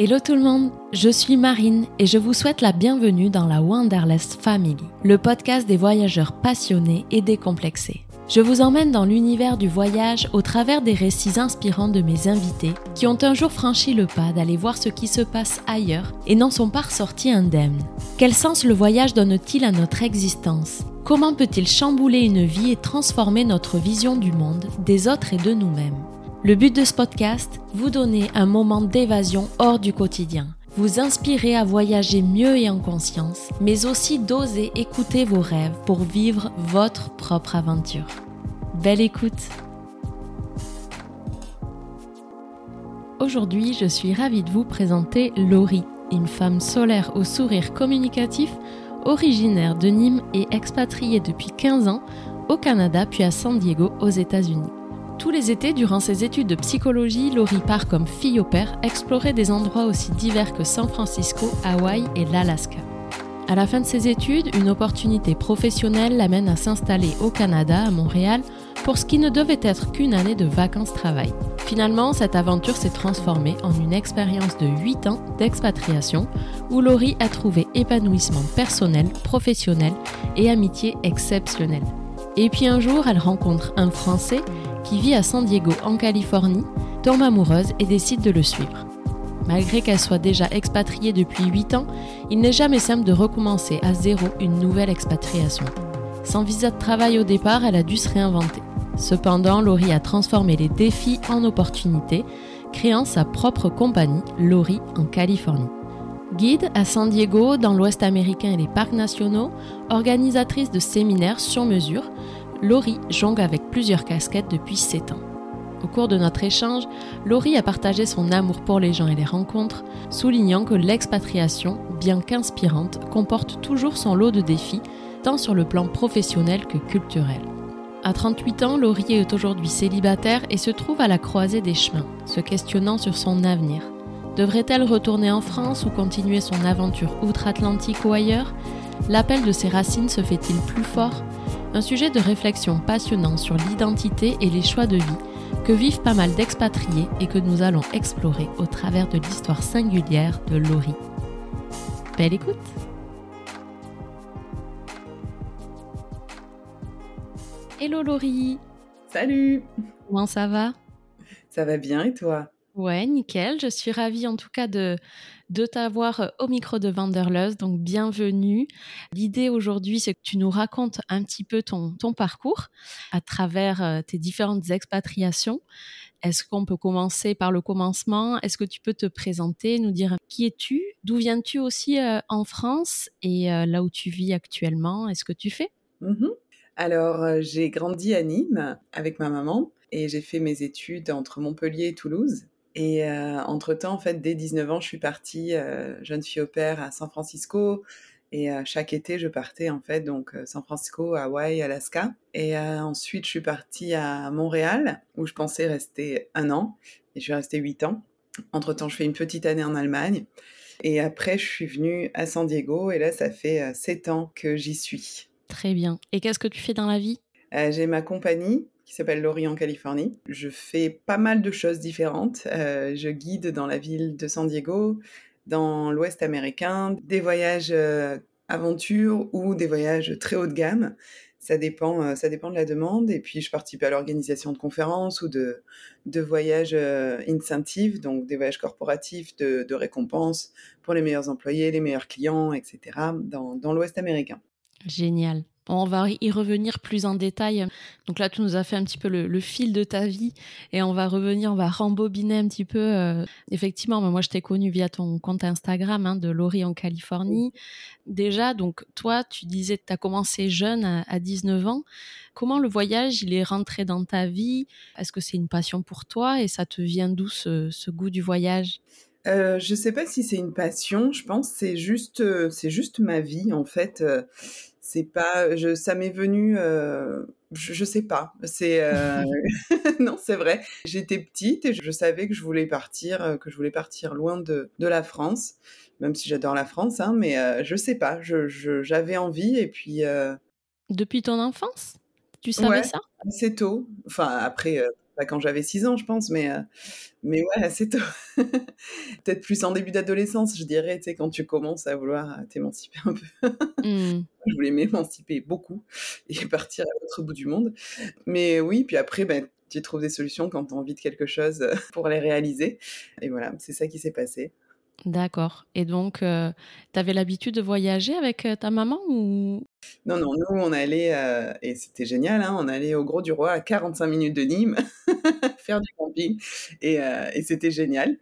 Hello tout le monde, je suis Marine et je vous souhaite la bienvenue dans la Wanderlust Family, le podcast des voyageurs passionnés et décomplexés. Je vous emmène dans l'univers du voyage au travers des récits inspirants de mes invités qui ont un jour franchi le pas d'aller voir ce qui se passe ailleurs et n'en sont pas ressortis indemnes. Quel sens le voyage donne-t-il à notre existence? Comment peut-il chambouler une vie et transformer notre vision du monde, des autres et de nous-mêmes? Le but de ce podcast, vous donner un moment d'évasion hors du quotidien, vous inspirer à voyager mieux et en conscience, mais aussi d'oser écouter vos rêves pour vivre votre propre aventure. Belle écoute Aujourd'hui, je suis ravie de vous présenter Laurie, une femme solaire au sourire communicatif, originaire de Nîmes et expatriée depuis 15 ans au Canada puis à San Diego aux États-Unis. Tous les étés, durant ses études de psychologie, Laurie part comme fille au père explorer des endroits aussi divers que San Francisco, Hawaï et l'Alaska. À la fin de ses études, une opportunité professionnelle l'amène à s'installer au Canada, à Montréal, pour ce qui ne devait être qu'une année de vacances-travail. Finalement, cette aventure s'est transformée en une expérience de 8 ans d'expatriation où Laurie a trouvé épanouissement personnel, professionnel et amitié exceptionnelle. Et puis un jour, elle rencontre un Français qui vit à San Diego en Californie, tombe amoureuse et décide de le suivre. Malgré qu'elle soit déjà expatriée depuis 8 ans, il n'est jamais simple de recommencer à zéro une nouvelle expatriation. Sans visa de travail au départ, elle a dû se réinventer. Cependant, Laurie a transformé les défis en opportunités, créant sa propre compagnie, Laurie en Californie. Guide à San Diego, dans l'Ouest américain et les parcs nationaux, organisatrice de séminaires sur mesure, Laurie jongle avec plusieurs casquettes depuis 7 ans. Au cours de notre échange, Laurie a partagé son amour pour les gens et les rencontres, soulignant que l'expatriation, bien qu'inspirante, comporte toujours son lot de défis, tant sur le plan professionnel que culturel. À 38 ans, Laurie est aujourd'hui célibataire et se trouve à la croisée des chemins, se questionnant sur son avenir. Devrait-elle retourner en France ou continuer son aventure outre-Atlantique ou ailleurs? L'appel de ses racines se fait-il plus fort? Un sujet de réflexion passionnant sur l'identité et les choix de vie que vivent pas mal d'expatriés et que nous allons explorer au travers de l'histoire singulière de Laurie. Belle écoute. Hello Laurie. Salut. Comment ça va? Ça va bien et toi? Ouais, nickel. Je suis ravie en tout cas de, de t'avoir euh, au micro de Wanderlust, donc bienvenue. L'idée aujourd'hui, c'est que tu nous racontes un petit peu ton, parcours à travers euh, tes différentes expatriations. Est-ce qu'on peut commencer par le commencement? Est-ce que tu peux te présenter, nous dire qui es-tu? D'où viens-tu aussi euh, en France? Et là où tu vis actuellement Est-ce que tu fais? Mmh Alors, j'ai grandi à Nîmes avec ma maman et j'ai fait mes études entre Montpellier et Toulouse. Et euh, entre-temps, en fait, dès 19 ans, je suis partie euh, jeune fille au père à San Francisco. Et euh, chaque été, je partais, en fait, donc San Francisco, Hawaï, Alaska. Et ensuite, je suis partie à Montréal, où je pensais rester un an. Et je suis restée 8 ans. Entre-temps, je fais une petite année en Allemagne. Et après, je suis venue à San Diego. Et là, ça fait 7 ans que j'y suis. Très bien. Et qu'est-ce que tu fais dans la vie? J'ai ma compagnie qui s'appelle Lorient, Californie. Je fais pas mal de choses différentes. Euh, je guide dans la ville de San Diego, dans l'Ouest américain, des voyages euh, aventure ou des voyages très haut de gamme. Ça dépend, euh, ça dépend de la demande. Et puis, je participe à l'organisation de conférences ou de, voyages incentives, donc des voyages corporatifs de, récompenses pour les meilleurs employés, les meilleurs clients, etc., dans l'Ouest américain. Génial. On va y revenir plus en détail. Donc là, tu nous as fait un petit peu le, fil de ta vie et on va revenir, on va rembobiner un petit peu. Euh, effectivement, moi, je t'ai connu via ton compte Instagram hein, de Laurie en Californie. Déjà, donc toi, tu disais que tu as commencé jeune à, 19 ans. Comment le voyage, il est rentré dans ta vie? Est-ce que c'est une passion pour toi et ça te vient d'où ce, goût du voyage? Euh, je sais pas si c'est une passion, je pense c'est juste euh, c'est juste ma vie en fait. C'est pas, je, ça m'est venu, euh, je, sais pas. C'est euh, non, c'est vrai. J'étais petite et je savais que je voulais partir, euh, que je voulais partir loin de, de la France, même si j'adore la France, hein, mais je sais pas. Je, j'avais envie et puis. Depuis ton enfance, tu savais ça? C'est tôt. Enfin après pas quand j'avais 6 ans, je pense, mais, mais ouais, assez tôt. Peut-être plus en début d'adolescence, je dirais, tu sais, quand tu commences à vouloir t'émanciper un peu. Mmh. Je voulais m'émanciper beaucoup et partir à l'autre bout du monde. Mais oui, puis après, ben, tu trouves des solutions quand tu as envie de quelque chose pour les réaliser. Et voilà, c'est ça qui s'est passé. D'accord. Et donc, euh, tu avais l'habitude de voyager avec euh, ta maman ou? Non, non, nous, on allait, euh, et c'était génial, hein, on allait au Gros du Roi à 45 minutes de Nîmes, faire du camping, et, c'était génial.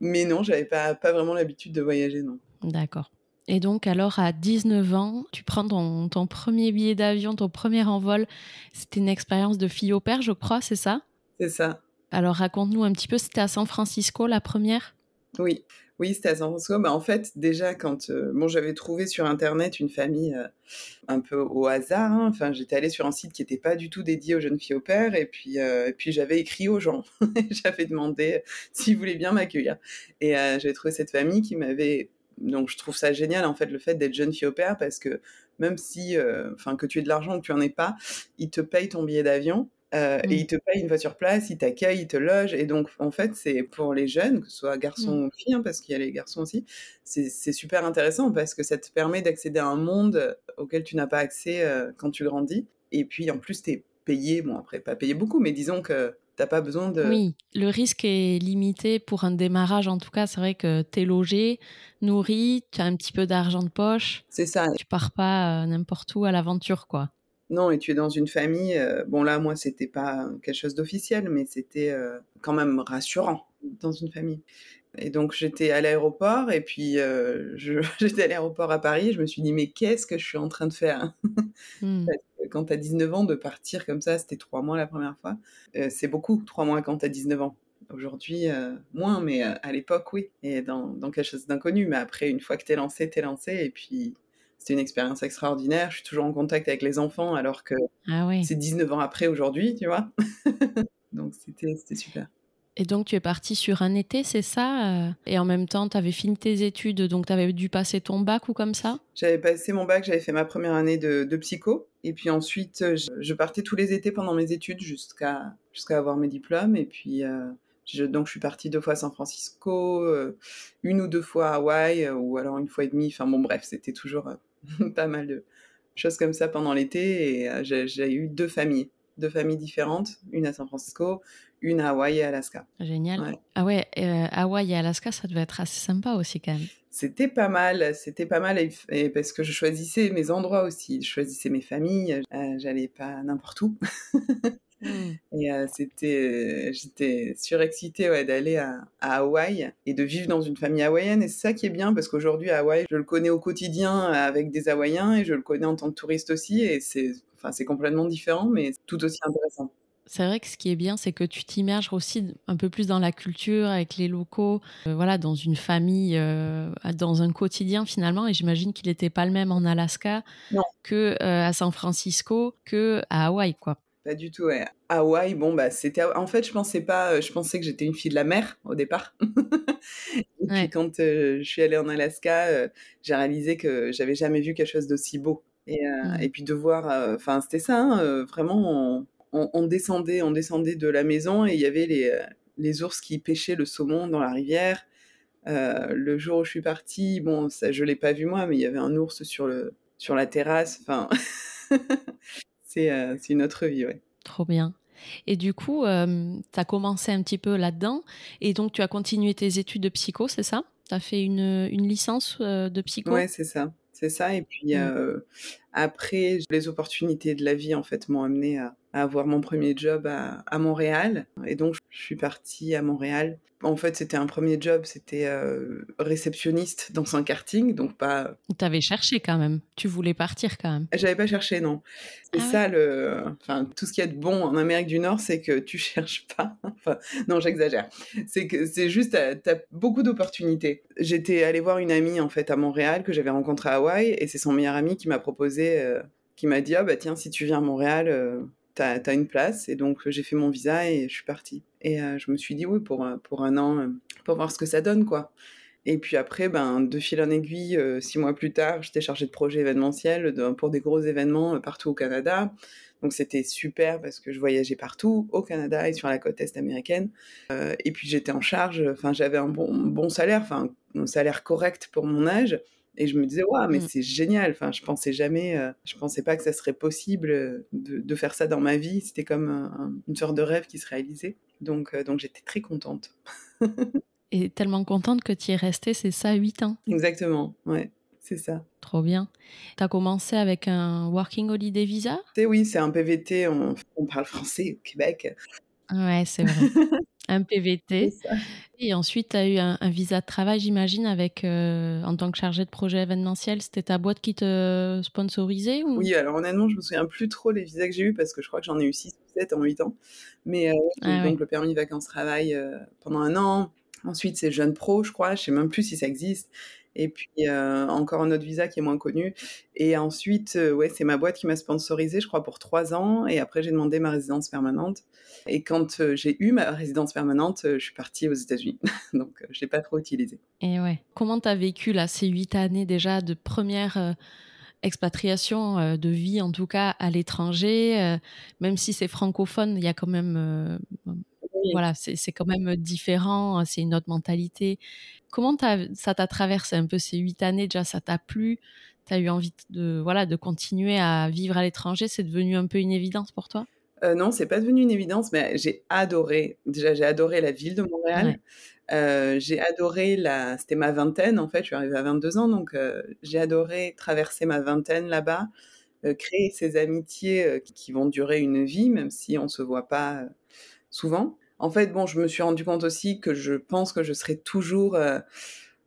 Mais non, j'avais pas, pas vraiment l'habitude de voyager, non. D'accord. Et donc, alors, à 19 ans, tu prends ton, ton premier billet d'avion, ton premier envol. C'était une expérience de fille au père, je crois, c'est ça? C'est ça. Alors, raconte-nous un petit peu, c'était à San Francisco la première? Oui. Oui, San Francisco. Bah, en fait, déjà, quand euh, bon, j'avais trouvé sur Internet une famille euh, un peu au hasard. Hein. Enfin, j'étais allée sur un site qui n'était pas du tout dédié aux jeunes filles au père. Et puis, euh, puis j'avais écrit aux gens. j'avais demandé s'ils voulaient bien m'accueillir. Et j'avais trouvé cette famille qui m'avait... Donc, je trouve ça génial, en fait, le fait d'être jeune fille au père, parce que même si, enfin, que tu aies de l'argent ou que tu en aies pas, ils te payent ton billet d'avion euh, et mmh. ils te payent une voiture place, ils t'accueillent, ils te logent. Et donc, en fait, c'est pour les jeunes, que ce soit garçons mmh. ou filles, hein, parce qu'il y a les garçons aussi, c'est super intéressant parce que ça te permet d'accéder à un monde auquel tu n'as pas accès euh, quand tu grandis. Et puis, en plus, tu es payé, bon, après, pas payé beaucoup, mais disons que t'as pas besoin de... Oui, le risque est limité pour un démarrage, en tout cas, c'est vrai que tu es logé, nourri, tu as un petit peu d'argent de poche. C'est ça. Tu pars pas euh, n'importe où à l'aventure, quoi. Non, et tu es dans une famille. Euh, bon, là, moi, c'était pas quelque chose d'officiel, mais c'était euh, quand même rassurant dans une famille. Et donc, j'étais à l'aéroport, et puis euh, j'étais à l'aéroport à Paris. Je me suis dit, mais qu'est-ce que je suis en train de faire? Mmh. Quand tu as 19 ans, de partir comme ça, c'était trois mois la première fois. c'est beaucoup, trois mois quand tu as 19 ans. Aujourd'hui, moins, mais à l'époque, oui. Et dans, dans quelque chose d'inconnu. Mais après, une fois que tu es lancé, tu es lancé, et puis c'était une expérience extraordinaire. Je suis toujours en contact avec les enfants alors que ah c'est 19 ans après aujourd'hui, tu vois. donc c'était super. Et donc tu es parti sur un été, c'est ça euh? Et en même temps, tu avais fini tes études, donc tu avais dû passer ton bac ou comme ça? J'avais passé mon bac, j'avais fait ma première année de, psycho. Et puis ensuite, je, partais tous les étés pendant mes études jusqu'à jusqu'à avoir mes diplômes. Et puis, euh, donc je suis partie deux fois à San Francisco, euh, une ou deux fois à Hawaï, ou alors une fois et demie. Enfin bon, bref, c'était toujours pas mal de choses comme ça pendant l'été. Et euh, j'ai eu deux familles, deux familles différentes, une à San Francisco, une à Hawaï et Alaska. Génial. Ah ouais, euh, Hawaï et Alaska, ça devait être assez sympa aussi quand même. C'était pas mal, c'était pas mal et, parce que je choisissais mes endroits aussi, je choisissais mes familles, euh, j'allais pas n'importe où. Mmh. Et c'était, j'étais surexcitée ouais, d'aller à, Hawaï et de vivre dans une famille hawaïenne. Et c'est ça qui est bien parce qu'aujourd'hui, Hawaï, je le connais au quotidien avec des Hawaïens et je le connais en tant que touriste aussi. Et c'est, enfin, c'est complètement différent, mais tout aussi intéressant. C'est vrai que ce qui est bien, c'est que tu t'immerges aussi un peu plus dans la culture, avec les locaux, euh, voilà, dans une famille, euh, dans un quotidien finalement. Et j'imagine qu'il n'était pas le même en Alaska que euh, à San Francisco, que à Hawaï, quoi. Pas du tout, ouais. Hawaï, bon, bah, c'était. En fait, je pensais pas. Euh, je pensais que j'étais une fille de la mer au départ. et puis, quand euh, je suis allée en Alaska, euh, j'ai réalisé que j'avais jamais vu quelque chose d'aussi beau. Et, mmh. et, puis de voir. Enfin, c'était ça, hein, vraiment. On, descendait, on descendait de la maison et il y avait les, les ours qui pêchaient le saumon dans la rivière. le jour où je suis partie, bon, ça, je l'ai pas vu moi, mais il y avait un ours sur, le, sur la terrasse. Enfin. C'est une autre vie, ouais. Trop bien. Et du coup, euh, tu as commencé un petit peu là-dedans, et donc tu as continué tes études de psycho, c'est ça? Tu as fait une, une licence euh, de psycho? Ouais, c'est ça. C'est ça. Et puis mmh. après, les opportunités de la vie, en fait, m'ont amené à, avoir mon premier job à, à, Montréal. Et donc, je suis partie à Montréal en fait, c'était un premier job, c'était euh, réceptionniste dans un karting, donc pas. T'avais cherché quand même. Tu voulais partir quand même. J'avais pas cherché, non. C'est ah ça le. Enfin, tout ce qui est bon en Amérique du Nord, c'est que tu cherches pas. enfin, non, j'exagère. C'est que c'est juste, t'as as beaucoup d'opportunités. J'étais allée voir une amie en fait à Montréal que j'avais rencontrée à Hawaï, et c'est son meilleur ami qui m'a proposé, euh, qui m'a dit ah bah tiens si tu viens à Montréal. Euh, t'as as une place. Et donc, j'ai fait mon visa et je suis partie. Et euh, je me suis dit, oui, pour, euh, pour un an, euh, pour voir ce que ça donne, quoi. Et puis après, ben, de fil en aiguille, six mois plus tard, j'étais chargée de projet événementiel pour des gros événements partout au Canada. Donc c'était super parce que je voyageais partout, au Canada et sur la côte est américaine. Euh, et puis j'étais en charge, enfin j'avais un bon, bon salaire, enfin un salaire correct pour mon âge. Et je me disais, waouh, mais mmh. c'est génial. Enfin, je pensais jamais, euh, je pensais pas que ça serait possible de, de faire ça dans ma vie. C'était comme une sorte de rêve qui se réalisait. Donc, euh, donc j'étais très contente. et tellement contente que tu y es restée, c'est ça, 8 ans? Exactement, ouais. C'est ça. Trop bien. Tu as commencé avec un Working Holiday Visa? Oui, c'est un PVT, on, on, parle français au Québec. Ouais, c'est vrai. un PVT. Et ensuite, tu as eu un, visa de travail, j'imagine, avec euh, en tant que chargé de projet événementiel. C'était ta boîte qui te sponsorisait ou... Oui, alors honnêtement, je me souviens plus trop les visas que j'ai eu parce que je crois que j'en ai eu 6 ou 7 en 8 ans. Mais euh, ah donc le permis vacances-travail euh, pendant un an. Ensuite, c'est Jeune Pro, je crois. Je sais même plus si ça existe et puis euh, encore un autre visa qui est moins connu. Et ensuite, euh, ouais, c'est ma boîte qui m'a sponsorisé, je crois, pour trois ans. Et après, j'ai demandé ma résidence permanente. Et quand euh, j'ai eu ma résidence permanente, je suis partie aux États-Unis. Donc, je l'ai pas trop utilisé. Et ouais. Comment tu as vécu là ces huit années déjà de première expatriation de vie, en tout cas à l'étranger, même si c'est francophone, il y a quand même voilà, c'est quand même différent, c'est une autre mentalité. Comment ça t'a traversé un peu ces huit années Déjà, ça t'a plu? Tu as eu envie de, voilà, de continuer à vivre à l'étranger? C'est devenu un peu une évidence pour toi? Euh, non, c'est pas devenu une évidence, mais j'ai adoré. Déjà, j'ai adoré la ville de Montréal. Euh, j'ai adoré la. C'était ma vingtaine en fait. Je suis arrivée à 22 ans, donc euh, j'ai adoré traverser ma vingtaine là-bas, créer ces amitiés qui vont durer une vie, même si on se voit pas souvent. En fait, bon, je me suis rendu compte aussi que je pense que je serai toujours euh,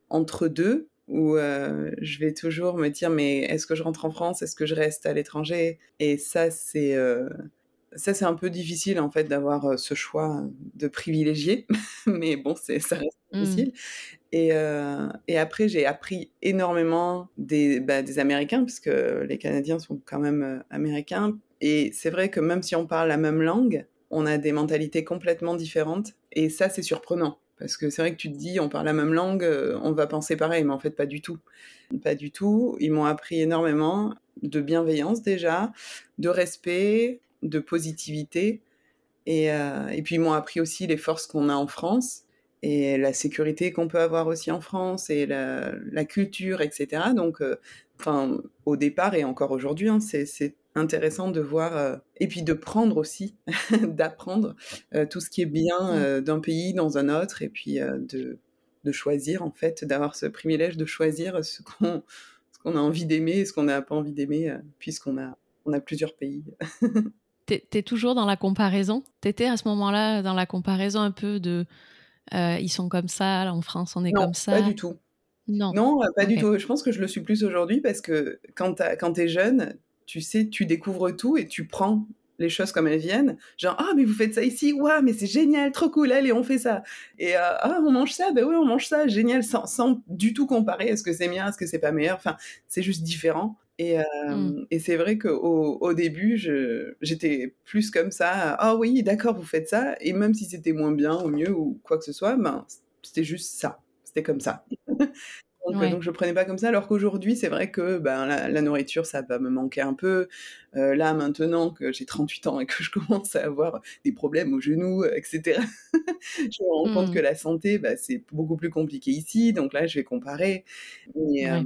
entre deux, où euh, je vais toujours me dire, mais est-ce que je rentre en France? Est-ce que je reste à l'étranger? Et ça, c'est euh, ça, c'est un peu difficile en fait d'avoir ce choix de privilégier, mais bon, c'est ça reste mmh. difficile. Et, et, après, j'ai appris énormément des, bah, des Américains, puisque les Canadiens sont quand même américains. Et c'est vrai que même si on parle la même langue, on a des mentalités complètement différentes. Et ça, c'est surprenant. Parce que c'est vrai que tu te dis, on parle la même langue, euh, on va penser pareil, mais en fait, pas du tout. Pas du tout. Ils m'ont appris énormément de bienveillance déjà, de respect, de positivité. Et, euh, et puis, ils m'ont appris aussi les forces qu'on a en France et la sécurité qu'on peut avoir aussi en France et la, la culture, etc. Donc, euh, enfin, au départ et encore aujourd'hui, hein, c'est intéressant de voir euh, et puis de prendre aussi, d'apprendre euh, tout ce qui est bien mmh. d'un pays dans un autre et puis de, de, choisir en fait, d'avoir ce privilège de choisir ce qu'on qu'on a envie d'aimer et ce qu'on n'a pas envie d'aimer puisqu'on a, on a plusieurs pays. T'es es toujours dans la comparaison? T'étais à ce moment-là dans la comparaison un peu de ils sont comme ça, là, en France on est comme ça Pas du tout. Non, non pas du tout. Je pense que je le suis plus aujourd'hui parce que quand tu es jeune, tu sais, tu découvres tout et tu prends les choses comme elles viennent. Genre, ah, mais vous faites ça ici, waouh, mais c'est génial, trop cool, allez, on fait ça. Et euh, ah, on mange ça, ben oui, on mange ça, génial, sans, sans du tout comparer, est-ce que c'est bien, est-ce que c'est pas meilleur, enfin, c'est juste différent. Et, euh, mmh. et c'est vrai qu'au au début, j'étais plus comme ça, ah oui, d'accord, vous faites ça, et même si c'était moins bien ou mieux ou quoi que ce soit, ben, c'était juste ça, c'était comme ça. Donc, je prenais pas comme ça. Alors qu'aujourd'hui, c'est vrai que ben, la, nourriture, ça va me manquer un peu. Euh, là, maintenant que j'ai 38 ans et que je commence à avoir des problèmes aux genoux, etc., je me rends compte mmh. que la santé, bah, c'est beaucoup plus compliqué ici. Donc là, je vais comparer. Euh,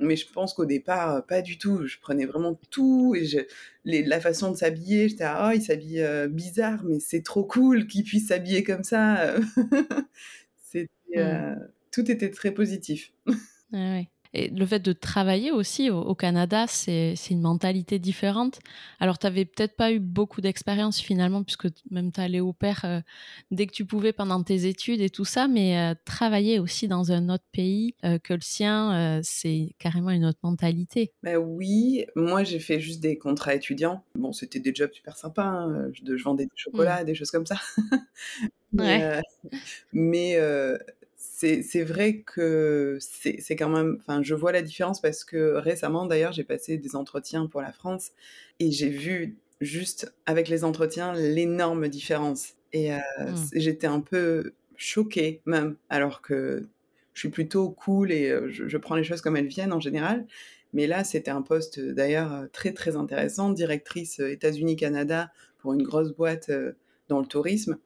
mais je pense qu'au départ, pas du tout. Je prenais vraiment tout et je, la façon de s'habiller, j'étais ah, il s'habille bizarre, mais c'est trop cool qu'il puisse s'habiller comme ça. C'était mmh tout était très positif. Et le fait de travailler aussi au, Canada, c'est une mentalité différente. Alors, tu n'avais peut-être pas eu beaucoup d'expérience finalement, puisque même tu allé au père euh, dès que tu pouvais pendant tes études et tout ça, mais euh, travailler aussi dans un autre pays euh, que le sien, c'est carrément une autre mentalité. Ben oui, moi j'ai fait juste des contrats étudiants. Bon, c'était des jobs super sympas, hein. je, vendais des chocolats, mmh. des choses comme ça. mais, mais c'est vrai que c'est quand même. Enfin, je vois la différence parce que récemment, d'ailleurs, j'ai passé des entretiens pour la France et j'ai vu juste avec les entretiens l'énorme différence. Et euh, mmh. j'étais un peu choquée même, alors que je suis plutôt cool et je, je, prends les choses comme elles viennent en général. Mais là, c'était un poste d'ailleurs très très intéressant, directrice États-Unis-Canada pour une grosse boîte dans le tourisme.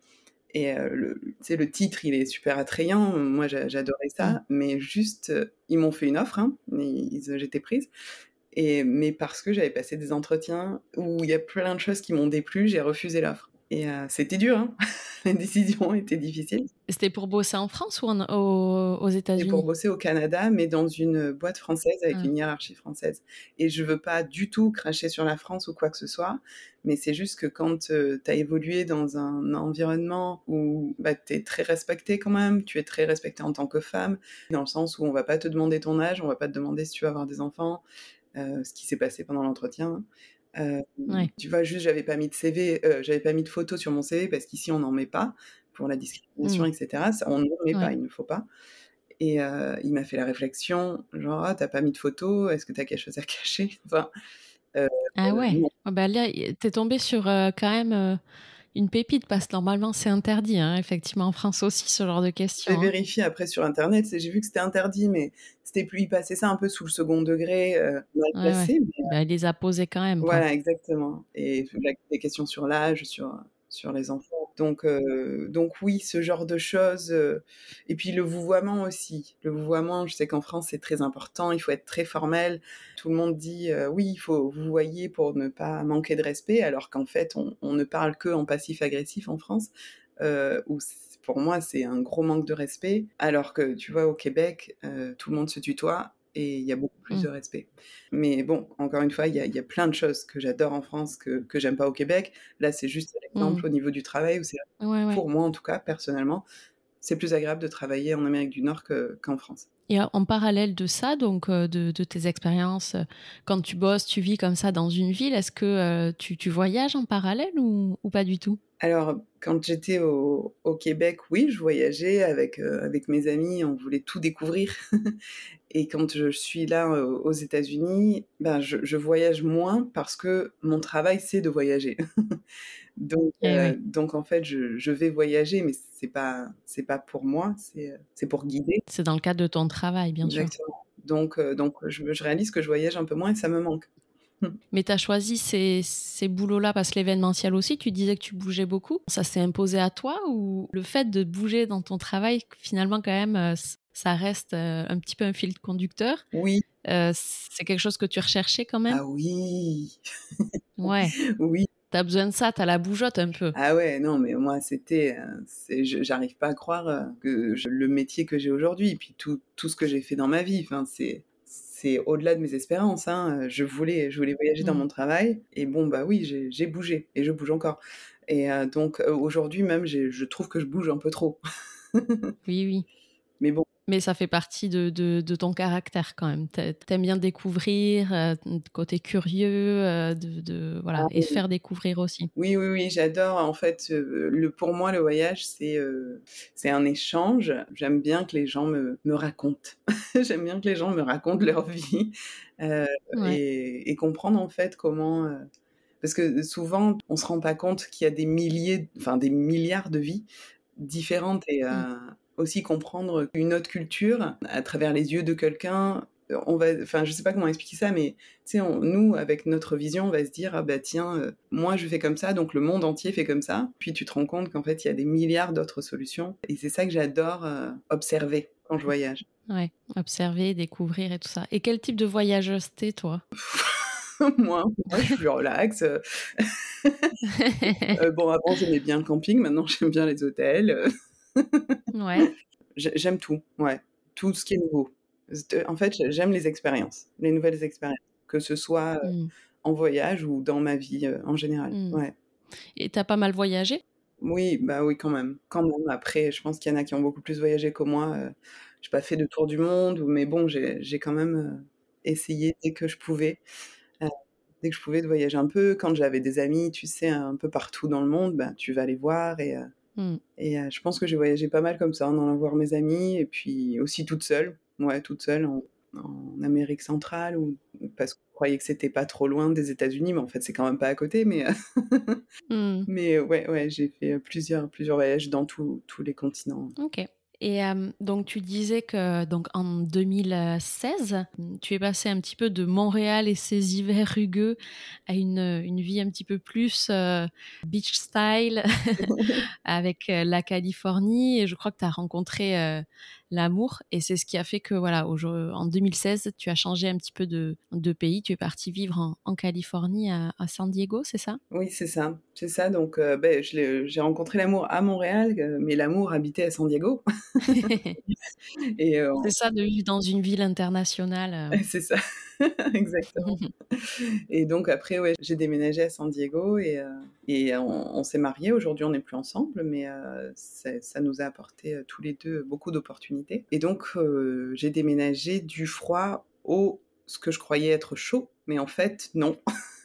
Et le, le titre, il est super attrayant. Moi, j'adorais ça. Mmh. Mais juste, ils m'ont fait une offre. Hein, J'étais prise. Et, mais parce que j'avais passé des entretiens où il y a plein de choses qui m'ont déplu, j'ai refusé l'offre. Et c'était dur, hein la décision était difficile. C'était pour bosser en France ou aux, États-Unis C'était pour bosser au Canada, mais dans une boîte française avec ah. une hiérarchie française. Et je veux pas du tout cracher sur la France ou quoi que ce soit, mais c'est juste que quand tu as évolué dans un environnement où bah, tu es très respecté quand même, tu es très respecté en tant que femme, dans le sens où on va pas te demander ton âge, on va pas te demander si tu vas avoir des enfants, ce qui s'est passé pendant l'entretien. Tu vois, juste, j'avais pas mis de CV, j'avais pas mis de photo sur mon CV parce qu'ici, on n'en met pas pour la discrimination, mmh. etc. on n'en met pas, il ne faut pas. Et il m'a fait la réflexion, genre, ah, t'as pas mis de photo, est-ce que t'as quelque chose à cacher? Enfin, Ah ouais, oh, bah là, t'es tombé sur quand même une pépite parce que normalement c'est interdit, hein, effectivement en France aussi ce genre de questions. J'ai hein. vérifié après sur internet, j'ai vu que c'était interdit, mais c'était plus il passait ça un peu sous le second degré, euh, mal placé. Mais, bah, il les a posés quand même. Voilà, exactement. Et des questions sur l'âge, sur sur les enfants. Donc, euh, donc oui, ce genre de choses. Euh, et puis le vouvoiement aussi. Le vouvoiement, je sais qu'en France, c'est très important. Il faut être très formel. Tout le monde dit euh, oui, il faut vous voyez pour ne pas manquer de respect, alors qu'en fait, on, on, ne parle que en passif-agressif en France, où pour moi, c'est un gros manque de respect. Alors que tu vois, au Québec, tout le monde se tutoie et il y a beaucoup plus de mmh. respect. Mais bon, encore une fois, il y, y, a plein de choses que j'adore en France que, que j'aime pas au Québec. Là, c'est juste l'exemple mmh. au niveau du travail où c'est, pour moi en tout cas, personnellement, c'est plus agréable de travailler en Amérique du Nord qu'en France. Et en parallèle de ça, donc de, de, tes expériences, quand tu bosses, tu vis comme ça dans une ville, est-ce que tu, tu, voyages en parallèle ou, ou pas du tout? Alors, quand j'étais au, au, Québec, oui, je voyageais avec, avec mes amis, on voulait tout découvrir. Et quand je suis là aux États-Unis, ben je, je, voyage moins parce que mon travail c'est de voyager. donc, eh euh, donc en fait, je, je, vais voyager, mais c'est pas c'est pas pour moi, c'est c'est pour guider. C'est dans le cadre de ton travail, bien Exactement. sûr. Donc euh, donc je, je réalise que je voyage un peu moins et ça me manque. Mais tu as choisi ces, ces boulots-là parce que l'événementiel aussi, tu disais que tu bougeais beaucoup. Ça s'est imposé à toi ou le fait de bouger dans ton travail, finalement, quand même, euh, ça reste euh, un petit peu un fil conducteur? Oui. Euh, c'est quelque chose que tu recherchais quand même? Ah oui Ouais. oui. T'as besoin de ça, t'as la bougeotte un peu. Ah ouais, non, mais moi, c'était. J'arrive pas à croire que le métier que j'ai aujourd'hui, puis tout, tout ce que j'ai fait dans ma vie, enfin, c'est c'est au-delà de mes espérances. Hein. Je voulais, je voulais voyager dans mmh. mon travail. Et bon, bah oui, j'ai bougé et je bouge encore. Et donc aujourd'hui même, je trouve que je bouge un peu trop. oui, oui. Mais bon, mais ça fait partie de, de, ton caractère quand même. T'aimes bien découvrir, euh, côté curieux, euh, de, de, voilà, ah et faire découvrir aussi. Oui, oui, oui, j'adore. En fait, euh, le, pour moi, le voyage, c'est c'est un échange. J'aime bien que les gens me, me racontent. J'aime bien que les gens me racontent leur vie et, et, comprendre en fait comment. parce que souvent, on se rend pas compte qu'il y a des milliers, enfin des milliards de vies différentes et mmh aussi comprendre une autre culture à travers les yeux de quelqu'un. On va, enfin, je sais pas comment expliquer ça, mais tu sais, nous, avec notre vision, on va se dire, ah bah tiens, euh, moi je fais comme ça, donc le monde entier fait comme ça. Puis tu te rends compte qu'en fait, il y a des milliards d'autres solutions. Et c'est ça que j'adore euh, observer quand je voyage. Ouais, observer, découvrir et tout ça. Et quel type de voyageuse t'es, toi? Moi, moi, je suis relax. euh, bon, avant, j'aimais bien le camping, maintenant, j'aime bien les hôtels ouais. J'aime tout, ouais. Tout ce qui est nouveau. En fait, j'aime les expériences, les nouvelles expériences, que ce soit mmh. en voyage ou dans ma vie en général. Mmh. Ouais. Et t'as pas mal voyagé? Oui, bah oui, quand même. Quand même. Après, je pense qu'il y en a qui ont beaucoup plus voyagé que moi. j'ai pas fait de tour du monde, mais bon, j'ai quand même essayé dès que je pouvais. dès que je pouvais de voyager un peu, quand j'avais des amis, tu sais, un peu partout dans le monde, ben, tu vas les voir et Mmh. Et je pense que j'ai voyagé pas mal comme ça, en allant voir mes amis, et puis aussi toute seule, ouais, toute seule en, Amérique centrale, ou, parce qu'on croyait que c'était pas trop loin des États-Unis, mais en fait c'est quand même pas à côté. Mais, mmh. mais ouais, ouais j'ai fait plusieurs, plusieurs voyages dans tous les continents. Ok. Et donc tu disais que donc en 2016, tu es passé un petit peu de Montréal et ses hivers rugueux à une, une vie un petit peu plus beach style avec la Californie. Et je crois que tu as rencontré l'amour et c'est ce qui a fait que voilà en 2016 tu as changé un petit peu de, de pays, tu es parti vivre en, en Californie à, à, San Diego, c'est ça? Oui, c'est ça, c'est ça. Donc ben, j'ai rencontré l'amour à Montréal, mais l'amour habitait à San Diego. Euh, c'est ça de vivre dans une ville internationale. Euh. C'est ça, exactement. et donc après, ouais, j'ai déménagé à San Diego et, euh, et on, s'est mariés. Aujourd'hui, on n'est plus ensemble, mais ça nous a apporté tous les deux beaucoup d'opportunités. Et donc, j'ai déménagé du froid au ce que je croyais être chaud, mais en fait, non.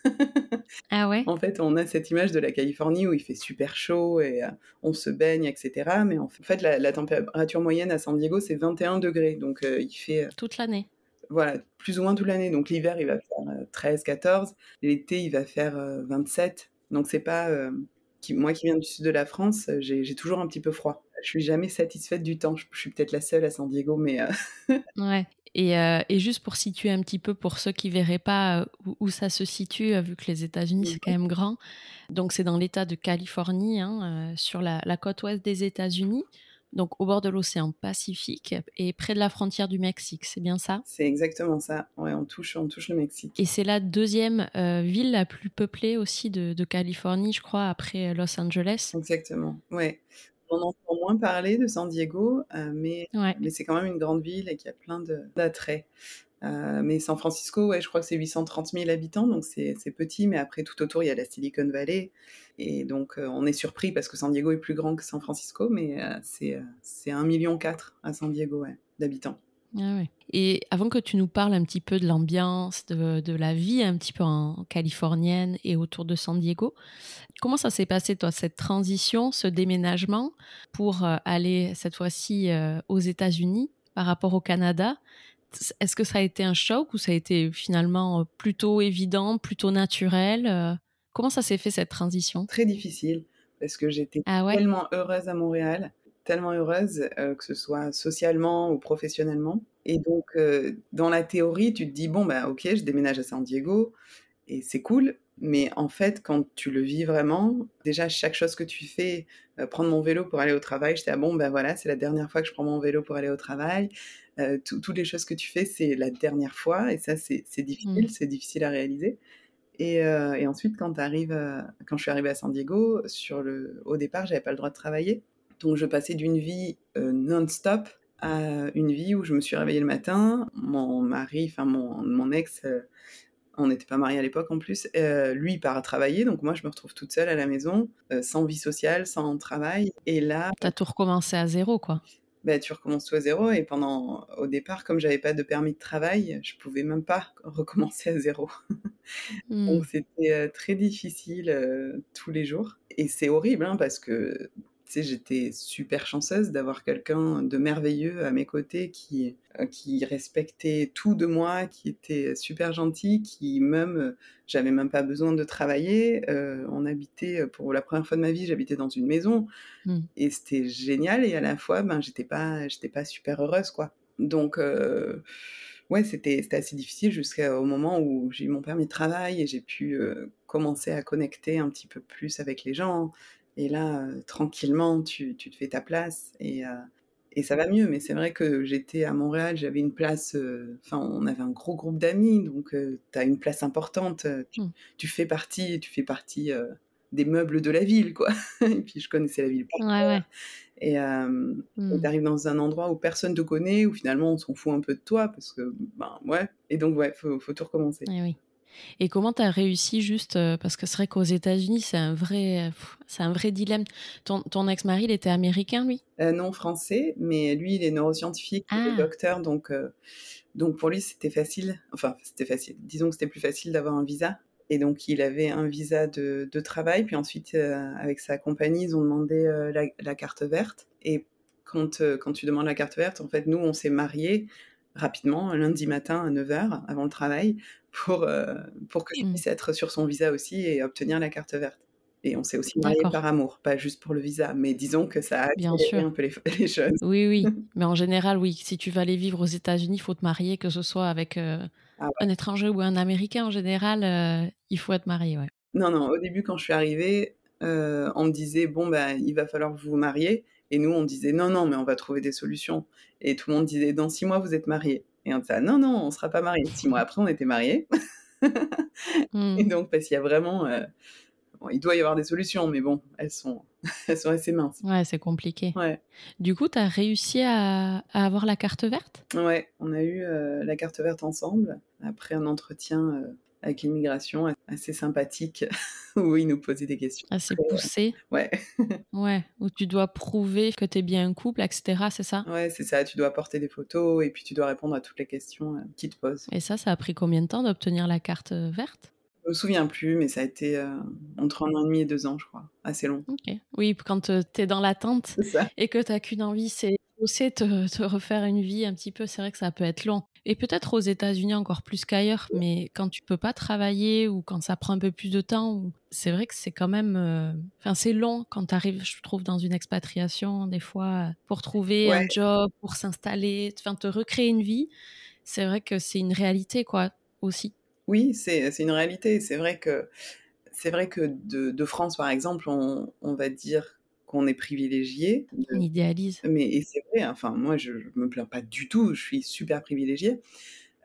ah ouais? En fait, on a cette image de la Californie où il fait super chaud et euh, on se baigne, etc. Mais en fait, la, température moyenne à San Diego, c'est 21 degrés. Donc, euh, il fait... Euh, toute l'année? Voilà, plus ou moins toute l'année. Donc, l'hiver, il va faire 13, 14. L'été, il va faire 27. Donc, c'est pas... moi qui viens du sud de la France, j'ai toujours un petit peu froid. Je suis jamais satisfaite du temps. Je, je suis peut-être la seule à San Diego, mais... ouais. Euh, et, juste pour situer un petit peu pour ceux qui verraient pas euh, où, ça se situe, euh, vu que les États-Unis c'est quand même grand. Donc c'est dans l'État de Californie, hein, sur la, côte ouest des États-Unis, donc au bord de l'océan Pacifique et près de la frontière du Mexique. C'est bien ça? C'est exactement ça. Ouais, on touche, on touche le Mexique. Et c'est la deuxième ville la plus peuplée aussi de, de, Californie, je crois, après Los Angeles. Exactement. Ouais on entend moins parler de San Diego, euh, mais, mais c'est quand même une grande ville et qu'il y a plein d'attraits. Euh, mais San Francisco, je crois que c'est 830 000 habitants, donc c'est petit, mais après tout autour, il y a la Silicon Valley. Et donc euh, on est surpris parce que San Diego est plus grand que San Francisco, mais c'est 1,4 million à San Diego d'habitants. Ah Et avant que tu nous parles un petit peu de l'ambiance, de, la vie un petit peu en californienne et autour de San Diego, comment ça s'est passé toi cette transition, ce déménagement pour euh, aller cette fois-ci euh, aux États-Unis par rapport au Canada Est-ce que ça a été un choc ou ça a été finalement euh, plutôt évident, plutôt naturel Comment ça s'est fait cette transition? Très difficile parce que j'étais ah tellement heureuse à Montréal tellement heureuse, euh, que ce soit socialement ou professionnellement. Et donc, euh, dans la théorie, tu te dis, bon, bah, ok, je déménage à San Diego, et c'est cool. Mais en fait, quand tu le vis vraiment, déjà, chaque chose que tu fais, euh, prendre mon vélo pour aller au travail, j'étais, ah bon, ben voilà, c'est la dernière fois que je prends mon vélo pour aller au travail. toutes les choses que tu fais, c'est la dernière fois, et ça, c'est difficile, mmh. c'est difficile à réaliser. Et, et ensuite, quand, arrives, quand je suis arrivée à San Diego, sur le, au départ, j'avais pas le droit de travailler. Donc je passais d'une vie euh, non-stop à une vie où je me suis réveillée le matin, mon mari, enfin mon, ex, euh, on n'était pas mariés à l'époque en plus, euh, lui part à travailler, donc moi je me retrouve toute seule à la maison, sans vie sociale, sans travail. Et là... T'as tout recommencé à zéro quoi. ben, tu recommences tout à zéro. Et pendant au départ comme j'avais pas de permis de travail je pouvais même pas recommencer à zéro. Hmm. donc c'était très difficile tous les jours. Et c'est horrible hein, parce que j'étais super chanceuse d'avoir quelqu'un de merveilleux à mes côtés qui, euh, qui respectait tout de moi, qui était super gentil, qui même, euh, j'avais même pas besoin de travailler. Euh, on habitait, pour la première fois de ma vie, j'habitais dans une maison mmh. et c'était génial et à la fois, ben, j'étais pas, j'étais pas super heureuse, quoi. Donc, ouais, c'était assez difficile jusqu'au moment où j'ai eu mon permis de travail et j'ai pu commencer à connecter un petit peu plus avec les gens. Et là, euh, tranquillement, tu, tu, te fais ta place et, euh, et ça va mieux. Mais c'est vrai que j'étais à Montréal, j'avais une place, euh, enfin, on avait un gros groupe d'amis, donc tu as une place importante. Tu, mmh. tu, fais partie, tu fais partie des meubles de la ville, quoi. et puis je connaissais la ville. Ouais, ouais. Et mmh. tu arrives dans un endroit où personne te connaît, où finalement on s'en fout un peu de toi, parce que, ben ouais. Et donc, ouais, faut, faut tout recommencer. Eh oui. Et comment tu as réussi juste euh, parce que c'est vrai qu'aux États-Unis c'est un vrai c'est un vrai dilemme. Ton, ton ex-mari il était américain lui? Euh, Non français, mais lui il est neuroscientifique, il est ah. docteur donc euh, donc pour lui c'était facile. Enfin c'était facile. Disons que c'était plus facile d'avoir un visa. Et donc il avait un visa de, de travail puis ensuite avec sa compagnie ils ont demandé la, la, carte verte et quand quand tu demandes la carte verte en fait nous on s'est mariés rapidement, lundi matin à 9h avant le travail, pour, euh, pour que je puisse être sur son visa aussi et obtenir la carte verte. Et on s'est aussi marié par amour, pas juste pour le visa. Mais disons que ça a Bien un peu les, choses. Oui, oui. mais en général, oui. Si tu vas aller vivre aux États-Unis, il faut te marier, que ce soit avec euh, ah un étranger ou un Américain. En général, euh, il faut être marié, ouais. Non, non. Au début, quand je suis arrivée, euh, on me disait bon, bah, il va falloir vous marier. Et nous, on disait non, non, mais on va trouver des solutions. Et tout le monde disait dans six mois, vous êtes mariés. Et on disait non, non, on ne sera pas mariés. Six mois après, on était mariés. Mmh. Et donc, parce qu'il y a vraiment il doit y avoir des solutions, mais bon, elles sont, elles sont assez minces. Ouais, c'est compliqué. Ouais. Du coup, tu as réussi à, avoir la carte verte? Ouais, on a eu euh, la carte verte ensemble, après un entretien euh, avec l'immigration assez sympathique, où ils nous posaient des questions. Assez poussé Ouais. ouais, où tu dois prouver que tu es bien un couple, etc., c'est ça? Ouais, c'est ça, tu dois apporter des photos, et puis tu dois répondre à toutes les questions euh, qu'ils te posent. Et ça, ça a pris combien de temps d'obtenir la carte verte? Je me souviens plus, mais ça a été euh, entre un an et demi et deux ans, je crois. Assez long. Oui, quand euh, tu es dans l'attente et que tu n'as qu'une envie, c'est aussi te, te, refaire une vie un petit peu. C'est vrai que ça peut être long. Et peut-être aux États-Unis encore plus qu'ailleurs, mais quand tu peux pas travailler ou quand ça prend un peu plus de temps, c'est vrai que c'est quand même. Euh, enfin, c'est long quand tu arrives, je trouve, dans une expatriation, des fois, pour trouver un job, pour s'installer, enfin, te recréer une vie. C'est vrai que c'est une réalité, quoi, aussi. Oui, c'est une réalité. C'est vrai que, c'est vrai que de, France, par exemple, on, va dire qu'on est privilégié. On idéalise. Mais c'est vrai, enfin, moi, je, ne me plains pas du tout, je suis super privilégiée.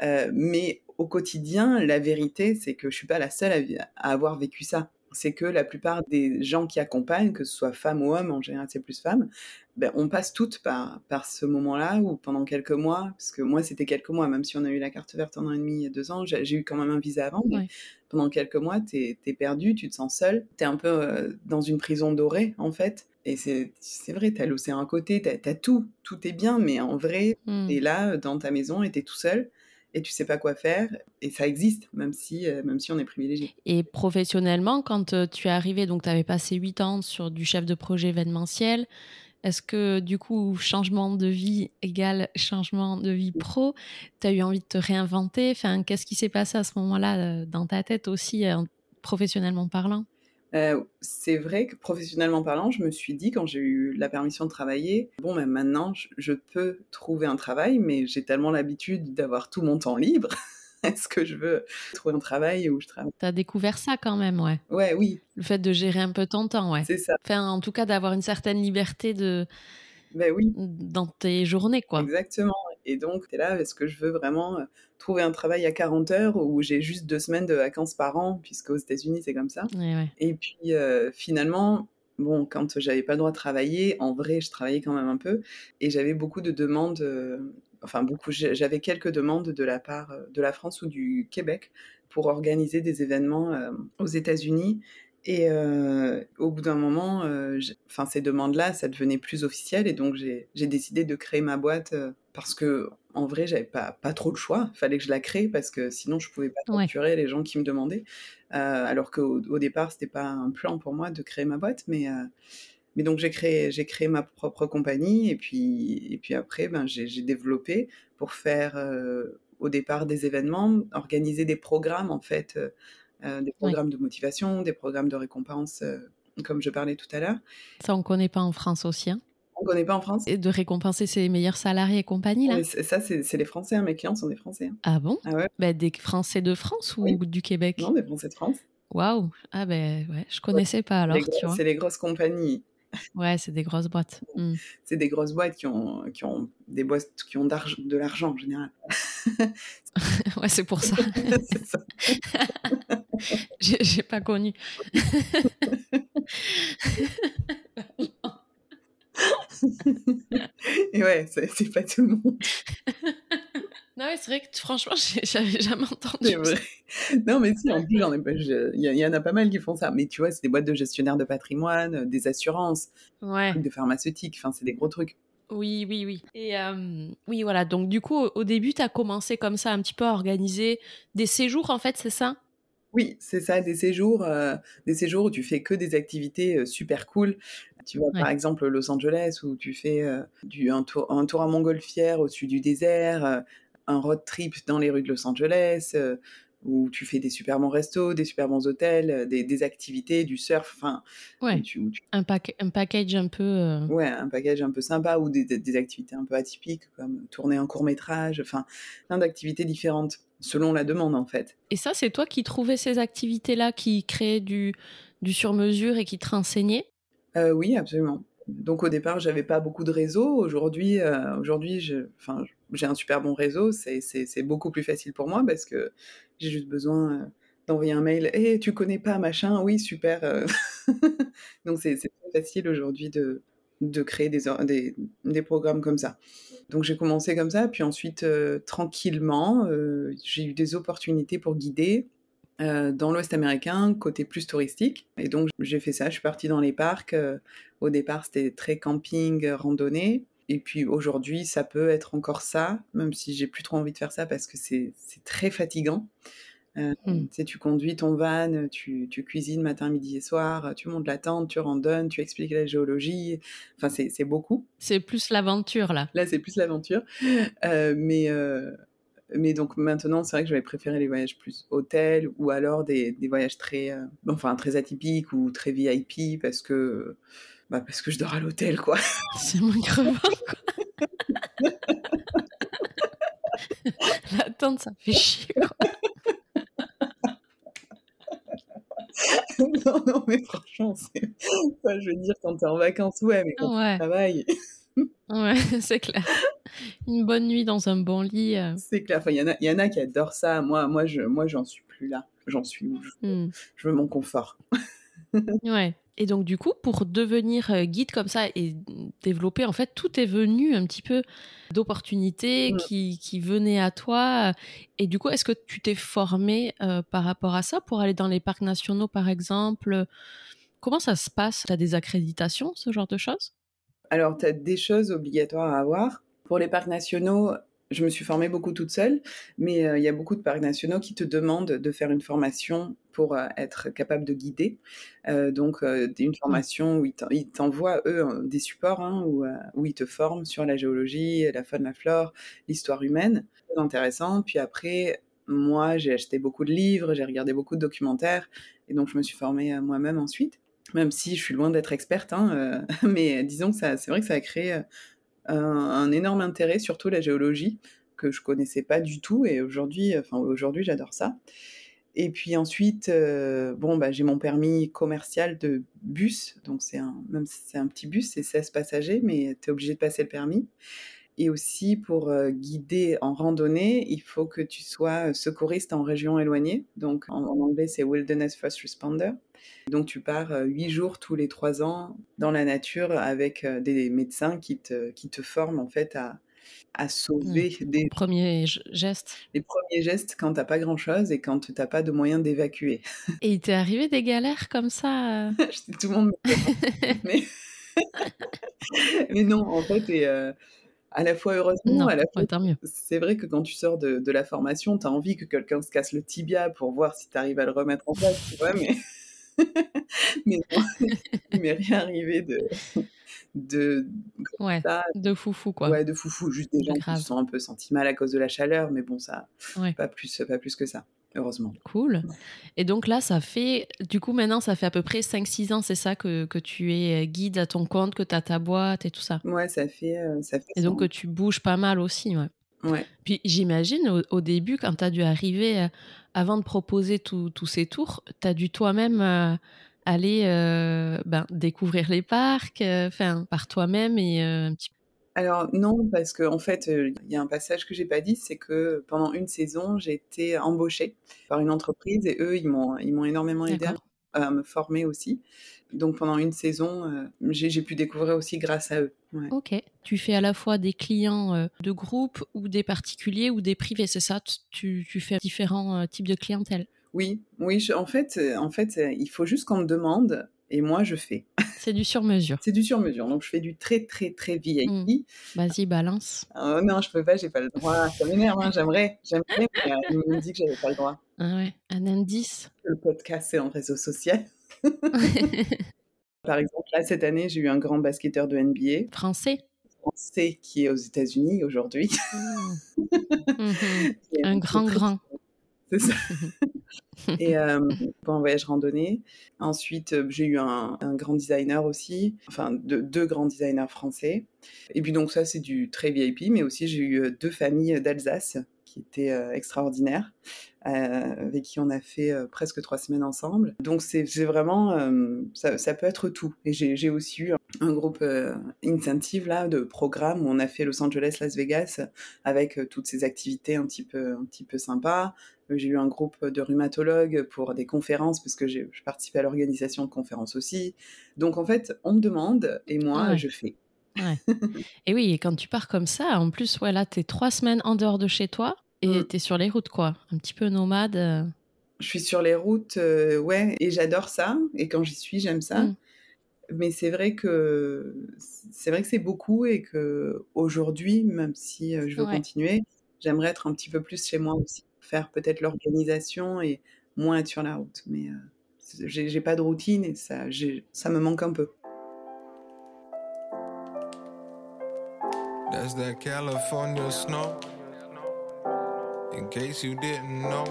Euh, mais au quotidien, la vérité, c'est que je suis pas la seule à avoir vécu ça c'est que la plupart des gens qui accompagnent, que ce soit femmes ou hommes, en général c'est plus femmes, ben, on passe toutes par, par ce moment-là ou pendant quelques mois, parce que moi c'était quelques mois, même si on a eu la carte verte en un an et demi, deux ans, j'ai eu quand même un visa avant, mais pendant quelques mois tu es, perdu, tu te sens seul, tu es un peu euh, dans une prison dorée en fait. Et c'est vrai, tu as l'océan à côté, tu as, tout, tout est bien, mais en vrai, mmh. tu es là dans ta maison et tu es tout seul et tu sais pas quoi faire et ça existe même si euh, même si on est privilégié. Et professionnellement quand euh, tu es arrivé donc tu avais passé 8 ans sur du chef de projet événementiel est-ce que du coup changement de vie égale changement de vie pro? Tu as eu envie de te réinventer? Enfin qu'est-ce qui s'est passé à ce moment-là euh, dans ta tête aussi professionnellement parlant? Euh, c'est vrai que professionnellement parlant, je me suis dit quand j'ai eu la permission de travailler, bon, ben maintenant je, peux trouver un travail, mais j'ai tellement l'habitude d'avoir tout mon temps libre. Est-ce que je veux trouver un travail où je travaille? T'as découvert ça quand même, ouais. Ouais, oui. Le fait de gérer un peu ton temps, ouais. C'est ça. Enfin, en tout cas, d'avoir une certaine liberté de. Ben oui. Dans tes journées, quoi. Exactement. Et donc, tu es là, est-ce que je veux vraiment euh, trouver un travail à 40 heures où j'ai juste deux semaines de vacances par an, puisque aux États-Unis, c'est comme ça? Et puis, euh, finalement, bon, quand j'avais pas le droit de travailler, en vrai, je travaillais quand même un peu. Et j'avais beaucoup de demandes, euh, enfin, beaucoup, j'avais quelques demandes de la part de la France ou du Québec pour organiser des événements aux États-Unis et au bout d'un moment, enfin ces demandes-là, ça devenait plus officiel et donc j'ai décidé de créer ma boîte parce que en vrai, j'avais pas pas trop le choix. Il fallait que je la crée parce que sinon je pouvais pas facturer les gens qui me demandaient. alors qu'au au départ, c'était pas un plan pour moi de créer ma boîte, mais mais donc j'ai créé j'ai créé ma propre compagnie et puis et puis après, ben j'ai développé pour faire au départ des événements, organiser des programmes en fait euh, des programmes de motivation, des programmes de récompense, euh, comme je parlais tout à l'heure. Ça, on ne connaît pas en France aussi. Hein? On ne connaît pas en France. Et de récompenser ses meilleurs salariés et compagnie, là? Ça, c'est les Français. Hein. Mes clients sont des Français. Hein. Ah bon? Ah ouais. bah, Des Français de France ou du Québec? Non, des Français de France. Waouh Ah ben ouais, je connaissais pas alors, C'est les grosses compagnies. Ouais, c'est des grosses boîtes. Hmm. C'est des grosses boîtes qui ont, qui ont des boîtes qui ont de l'argent en général. ouais, c'est pour ça. c'est ça. J'ai pas connu. Et ouais, c'est pas tout le monde. Non, c'est vrai que franchement, j'avais jamais entendu. Vrai. Non, mais si, en plus, il y, en a pas mal qui font ça. Mais tu vois, c'est des boîtes de gestionnaires de patrimoine, euh, des assurances, ouais. de pharmaceutiques. Enfin, c'est des gros trucs. Oui, oui, oui. Et euh, oui, voilà. Donc, du coup, au, début, tu as commencé comme ça un petit peu à organiser des séjours, en fait, c'est ça? Oui, c'est ça, des séjours, euh, des séjours où tu fais que des activités super cool. Tu vois, par exemple, Los Angeles, où tu fais du, un, tour, un tour à montgolfière au-dessus du désert, un road trip dans les rues de Los Angeles, où tu fais des super bons restos, des super bons hôtels, des, activités, du surf, enfin... Ouais, un, un package un peu... Ouais, un package un peu sympa, ou des, des activités un peu atypiques, comme tourner un court-métrage, enfin, plein d'activités différentes, selon la demande, en fait. Et ça, c'est toi qui trouvais ces activités-là, qui créaient du, du sur-mesure et qui te renseignaient? Oui, absolument. Donc au départ, j'avais pas beaucoup de réseau. Aujourd'hui, euh, aujourd'hui, j'ai un super bon réseau. C'est beaucoup plus facile pour moi parce que j'ai juste besoin euh, d'envoyer un mail. Et «Eh, tu connais pas machin? Oui, super. Euh. Donc c'est facile aujourd'hui de, de créer des, des, programmes comme ça. Donc j'ai commencé comme ça, puis ensuite tranquillement, j'ai eu des opportunités pour guider euh, dans l'Ouest américain, côté plus touristique. Et donc j'ai fait ça, je suis partie dans les parcs. Euh, au départ, c'était très camping, euh, randonnée. Et puis aujourd'hui, ça peut être encore ça, même si j'ai plus trop envie de faire ça parce que c'est très fatigant. Euh, mmh. Tu, sais, tu conduis ton van, tu, tu, cuisines matin, midi et soir, tu montes la tente, tu randonnes, tu expliques la géologie. Enfin, c'est beaucoup. C'est plus l'aventure, là. Là, c'est plus l'aventure. Euh, mais, mais donc maintenant, c'est vrai que j'avais préféré les voyages plus hôtel ou alors des, des voyages très, euh, enfin, très atypiques ou très VIP parce que, bah, parce que je dors à l'hôtel, quoi. C'est moins crevant, quoi. La tente, ça fait chier, quoi. non, non, mais franchement, c'est... Enfin, je veux dire, quand t'es en vacances, ouais, mais quand tu travailles... Ouais, c'est clair. Une bonne nuit dans un bon lit. Euh. C'est clair. Il y, y, en a qui adorent ça. Moi, moi, je, moi, j'en suis plus là. J'en suis où je, hmm. je, veux mon confort. ouais. Et donc, du coup, pour devenir euh, guide comme ça et développer, en fait, tout est venu un petit peu d'opportunités hmm. qui, qui, venaient à toi. Et du coup, est-ce que tu t'es formé euh, par rapport à ça pour aller dans les parcs nationaux, par exemple? Comment ça se passe? Tu as des accréditations, ce genre de choses? Alors, tu as des choses obligatoires à avoir. Pour les parcs nationaux, je me suis formée beaucoup toute seule, mais euh, il y a beaucoup de parcs nationaux qui te demandent de faire une formation pour euh, être capable de guider. Euh, donc, une formation où ils t'envoient, eux, des supports, hein, où, où, ils te forment sur la géologie, la faune, la flore, l'histoire humaine. C'est intéressant. Puis après, moi, j'ai acheté beaucoup de livres, j'ai regardé beaucoup de documentaires, et donc je me suis formée moi-même ensuite même si je suis loin d'être experte, hein, euh, mais disons que c'est vrai que ça a créé euh, un, énorme intérêt, surtout la géologie, que je connaissais pas du tout, et aujourd'hui, enfin aujourd'hui, j'adore ça. Et puis ensuite, euh, bon, bah, j'ai mon permis commercial de bus, donc c'est un, même c'est un petit bus, c'est 16 passagers, mais tu es obligé de passer le permis. Et aussi pour guider en randonnée, il faut que tu sois secouriste en région éloignée. Donc en, anglais, c'est Wilderness First Responder. Donc tu pars huit jours tous les trois ans dans la nature avec des médecins qui te, qui te forment en fait à, à mmh. sauver des premiers gestes. Les premiers gestes quand t'as pas grand chose et quand t'as pas de moyens d'évacuer. Et il t'est arrivé des galères comme ça Tout le monde. mais... mais non, en fait, et, à la fois heureusement, à la fois. c'est vrai que quand tu sors de, de la formation, tu as envie que quelqu'un se casse le tibia pour voir si tu arrives à le remettre en place, tu vois, mais. mais il m'est rien arrivé de. De, ouais, de foufou, quoi. Ouais, de foufou. Juste des gens qui se sont un peu sentis mal à cause de la chaleur, mais bon, ça. Pas, plus, pas plus que ça heureusement. Cool. Et donc là, ça fait, du coup, maintenant, ça fait à peu près 5-6 ans, c'est ça, que, que, tu es euh, guide à ton compte, que tu as ta boîte et tout ça Ouais, ça fait. Euh, ça fait et donc que tu bouges pas mal aussi, ouais. Ouais. Puis j'imagine au, début, quand tu as dû arriver, euh, avant de proposer tous ces tours, tu as dû toi-même aller ben, découvrir les parcs, enfin par toi-même et un petit peu alors non, parce qu'en en fait, il y a un passage que j'ai pas dit, c'est que pendant une saison, j'ai été embauchée par une entreprise et eux, ils m'ont ils m'ont énormément aidé à, me former aussi. Donc pendant une saison, j'ai pu découvrir aussi grâce à eux. Ok. Tu fais à la fois des clients de groupe ou des particuliers ou des privés, c'est ça? Tu, tu, fais différents types de clientèle? Oui, oui. en fait, en fait, il faut juste qu'on me demande et moi je fais. C'est du sur-mesure. C'est du sur-mesure. Donc je fais du très très très VIP. Mmh. Vas-y, balance. Oh, non, je peux pas, j'ai pas le droit. Ça m'énerve, hein. j'aimerais, j'aimerais, mais euh, me dit que j'avais pas le droit. Ah ouais, un indice. Le podcast c'est en réseau social. Par exemple, là cette année, j'ai eu un grand basketteur de NBA. Français. Français qui est aux États-Unis aujourd'hui. Mmh. Mmh. un grand grand. c'est ça. et euh, un voyage randonnée. Ensuite, euh, j'ai eu un, grand designer aussi, enfin deux grands designers français. Et puis donc ça, c'est du très VIP, mais aussi j'ai eu deux familles d'Alsace qui étaient extraordinaires. Euh, avec qui on a fait euh, presque trois semaines ensemble. Donc c'est vraiment, euh, ça, peut être tout. Et j'ai aussi eu un groupe incentive là de programme où on a fait Los Angeles, Las Vegas avec toutes ces activités un petit peu, un petit peu sympas. J'ai eu un groupe de rhumatologues pour des conférences parce que j'ai participé à l'organisation de conférences aussi. Donc en fait, on me demande et moi je fais. et oui, et quand tu pars comme ça, en plus, voilà, tu es trois semaines en dehors de chez toi. Et mmh. tu es sur les routes, quoi. Un petit peu nomade. Euh. Je suis sur les routes, euh, ouais, et j'adore ça. Et quand j'y suis, j'aime ça. Mmh. Mais c'est vrai que c'est vrai que c'est beaucoup et que aujourd'hui, même si euh, je veux continuer, j'aimerais être un petit peu plus chez moi aussi, faire peut-être l'organisation et moins être sur la route. Mais j'ai pas de routine et ça, ça me manque un peu. California snow? in case you didn't know.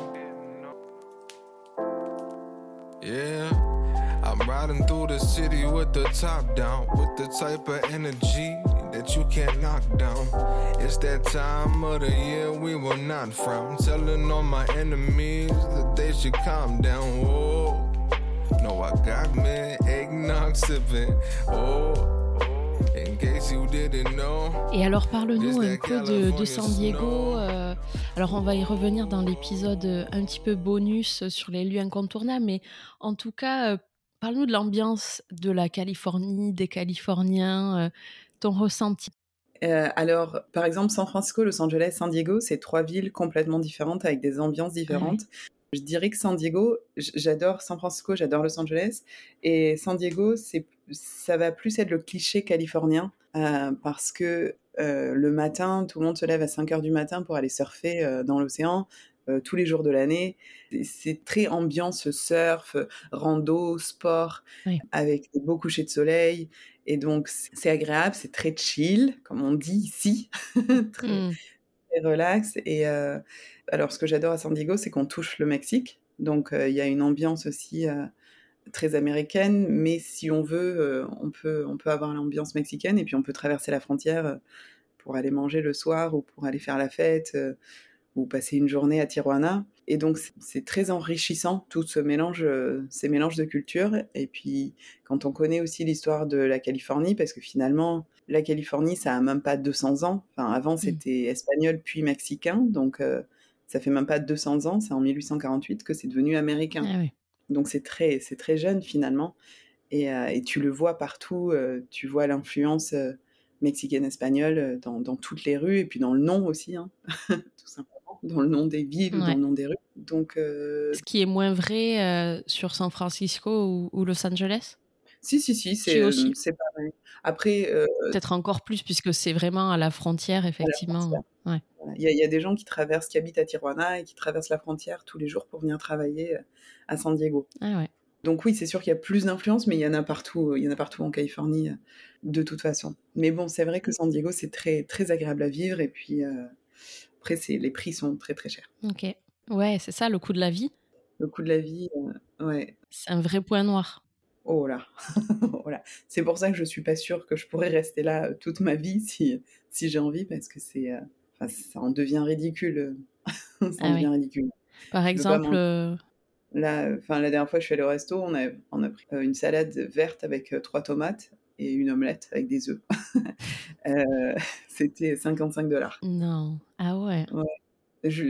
Yeah, I'm riding through the city with the top down, with the type of energy that you can't knock down. It's that time of the year we will not frown, telling all my enemies that they should calm down. Oh, no, I got me eggnog sipping. Oh. Et alors parle-nous un peu de, San Diego. Euh, alors on va y revenir dans l'épisode euh, un petit peu bonus sur les lieux incontournables, mais en tout cas, euh, parle-nous de l'ambiance de la Californie, des Californiens, ton ressenti. alors, par exemple, San Francisco, Los Angeles, San Diego, c'est trois villes complètement différentes avec des ambiances différentes. Je dirais que San Diego, j'adore San Francisco, j'adore Los Angeles, et San Diego, c'est ça va plus être le cliché californien euh, parce que euh, le matin, tout le monde se lève à 5 heures du matin pour aller surfer euh, dans l'océan tous les jours de l'année. C'est très ambiance surf, rando, sport, avec des beaux couchers de soleil. Et donc, c'est agréable, c'est très chill, comme on dit ici, très, mmh. très, relax. Et alors, ce que j'adore à San Diego, c'est qu'on touche le Mexique. Donc, il y a une ambiance aussi très américaine, mais si on veut, euh, on, peut, on peut avoir l'ambiance mexicaine et puis on peut traverser la frontière euh, pour aller manger le soir ou pour aller faire la fête euh, ou passer une journée à Tijuana. Et donc c'est très enrichissant tout ce mélange, ces mélanges de cultures. Et puis quand on connaît aussi l'histoire de la Californie, parce que finalement la Californie ça a même pas 200 ans. Enfin avant mmh. c'était espagnol puis mexicain, donc ça fait même pas 200 ans. C'est en 1848 que c'est devenu américain. Ah donc c'est très, c'est très jeune finalement. Et, euh, et, tu le vois partout, euh, tu vois l'influence euh, mexicaine-espagnole dans, dans, toutes les rues et puis dans le nom aussi, hein, tout simplement, dans le nom des villes ou dans le nom des rues. Donc, Ce qui est moins vrai sur San Francisco ou, Los Angeles? Si, si, si, c'est pareil. Après. Peut-être encore plus puisque c'est vraiment à la frontière, effectivement. Il y, y, a des gens qui traversent, qui habitent à Tijuana et qui traversent la frontière tous les jours pour venir travailler à San Diego. Ah Donc oui, c'est sûr qu'il y a plus d'influence, mais il y en a partout, il y en a partout en Californie, euh, de toute façon. Mais bon, c'est vrai que San Diego, c'est très, très agréable à vivre, et puis euh, après, les prix sont très très chers. Ok. Ouais, c'est ça, le coût de la vie. Le coût de la vie, euh, ouais. C'est un vrai point noir. Oh là, voilà. C'est pour ça que je suis pas sûre que je pourrais rester là toute ma vie si, si j'ai envie, parce que c'est, ça en devient ridicule. ça en ah devient ridicule. Par exemple, Là, enfin, la dernière fois, je suis allée au resto, on a, on a pris euh, une salade verte avec euh, trois tomates et une omelette avec des œufs. Euh, c'était 55 dollars. Non. Ah ouais.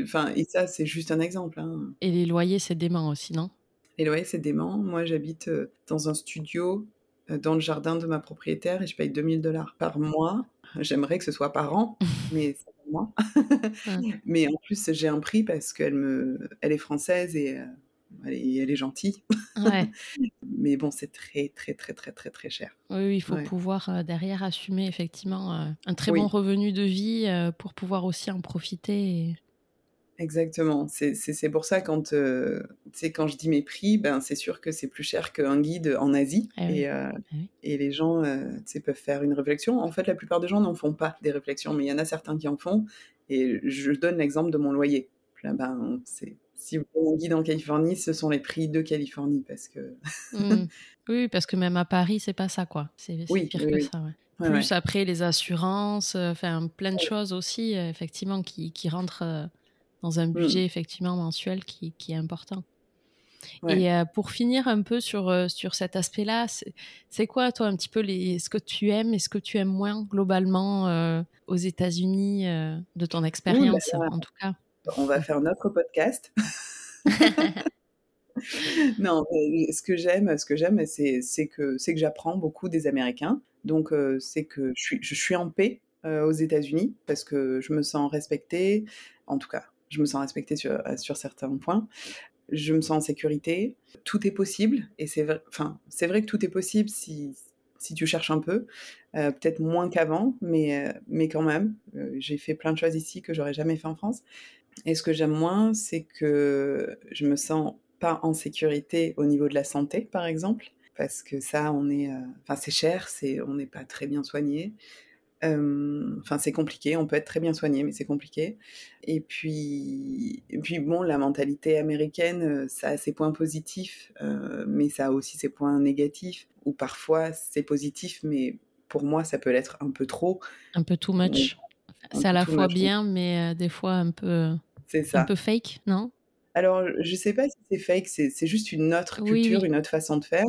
Enfin, et ça, c'est juste un exemple. Hein. Et les loyers, c'est dément aussi, non? Les loyers, c'est dément. Moi, j'habite dans un studio dans le jardin de ma propriétaire et je paye 2000 dollars par mois. J'aimerais que ce soit par an, mais c'est moi. Mais en plus, j'ai un prix parce qu'elle me, elle est française et elle est, gentille. Mais bon, c'est très, très, très, très, très, très cher. Oui, il faut pouvoir euh, derrière assumer effectivement euh, un très bon revenu de vie euh, pour pouvoir aussi en profiter. Exactement. C'est pour ça quand, quand je dis mes prix, ben, c'est sûr que c'est plus cher qu'un guide en Asie. Ah et, ah et, les gens peuvent faire une réflexion. En fait, la plupart des gens n'en font pas des réflexions, mais il y en a certains qui en font. Et je donne l'exemple de mon loyer. Là, ben, c'est si vous voulez un guide en Californie, ce sont les prix de Californie parce que. Mmh. Oui, parce que même à Paris, c'est pas ça, quoi. C'est pire que ça, ouais. Plus après les assurances, euh, enfin plein de choses aussi, euh, effectivement, qui, qui rentrent euh, dans un mmh. budget effectivement mensuel qui, qui est important. Et pour finir un peu sur, sur cet aspect-là, c'est quoi, toi, un petit peu les, ce que tu aimes et ce que tu aimes moins globalement aux États-Unis, de ton expérience, en tout cas? On va faire notre podcast. non, ce que j'aime, ce que j'aime, c'est que c'est que j'apprends beaucoup des Américains. Donc, c'est que je suis, je suis en paix aux États-Unis parce que je me sens respectée. En tout cas, je me sens respectée sur, sur certains points je me sens en sécurité. Tout est possible, et c'est vrai, enfin, c'est vrai que tout est possible si, si tu cherches un peu. Euh, peut-être moins qu'avant, mais, euh, mais quand même. Euh, j'ai fait plein de choses ici que j'aurais jamais fait en France. Et ce que j'aime moins, c'est que je me sens pas en sécurité au niveau de la santé, par exemple, parce que ça, on est, enfin, c'est cher, c'est, on n'est pas très bien soigné. Enfin, c'est compliqué. On peut être très bien soigné, mais c'est compliqué. Et puis, et puis bon, la mentalité américaine, ça a ses points positifs, mais ça a aussi ses points négatifs. Ou parfois, c'est positif, mais pour moi, ça peut l'être un peu trop. Un peu too much. C'est à la fois bien, mais des fois un peu. C'est ça. Un peu fake, non? Alors, je sais pas si c'est fake. C'est juste une autre culture, une autre façon de faire.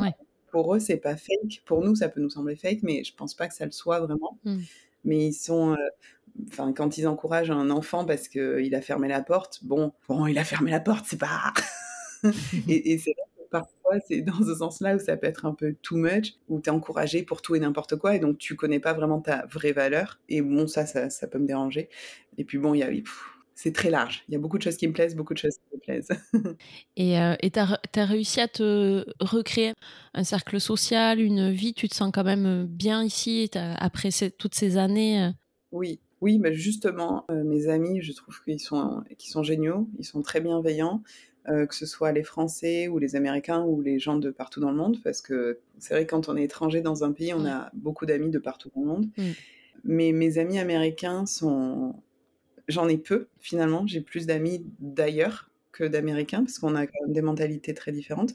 Pour eux, c'est pas fake. Pour nous, ça peut nous sembler fake, mais je pense pas que ça le soit vraiment. Mmh. Mais ils sont, enfin, quand ils encouragent un enfant parce qu'il a fermé la porte, bon, bon, il a fermé la porte, c'est pas. et, et c'est parfois, c'est dans ce sens-là où ça peut être un peu too much, où tu es encouragé pour tout et n'importe quoi, et donc tu connais pas vraiment ta vraie valeur. Et bon, ça, ça, ça peut me déranger. Et puis bon, il y a c'est très large. Il y a beaucoup de choses qui me plaisent, beaucoup de choses qui me plaisent. et euh, tu as, réussi à te recréer un cercle social, une vie, tu te sens quand même euh, bien ici après toutes ces années euh? Oui, oui, mais justement, mes amis, je trouve qu'ils sont, qu'ils sont géniaux, ils sont très bienveillants, que ce soit les Français ou les Américains ou les gens de partout dans le monde, parce que c'est vrai que quand on est étranger dans un pays, on a beaucoup d'amis de partout dans le monde. Mm. Mais mes amis américains sont J'en ai peu, finalement. J'ai plus d'amis d'ailleurs que d'Américains, parce qu'on a des mentalités très différentes.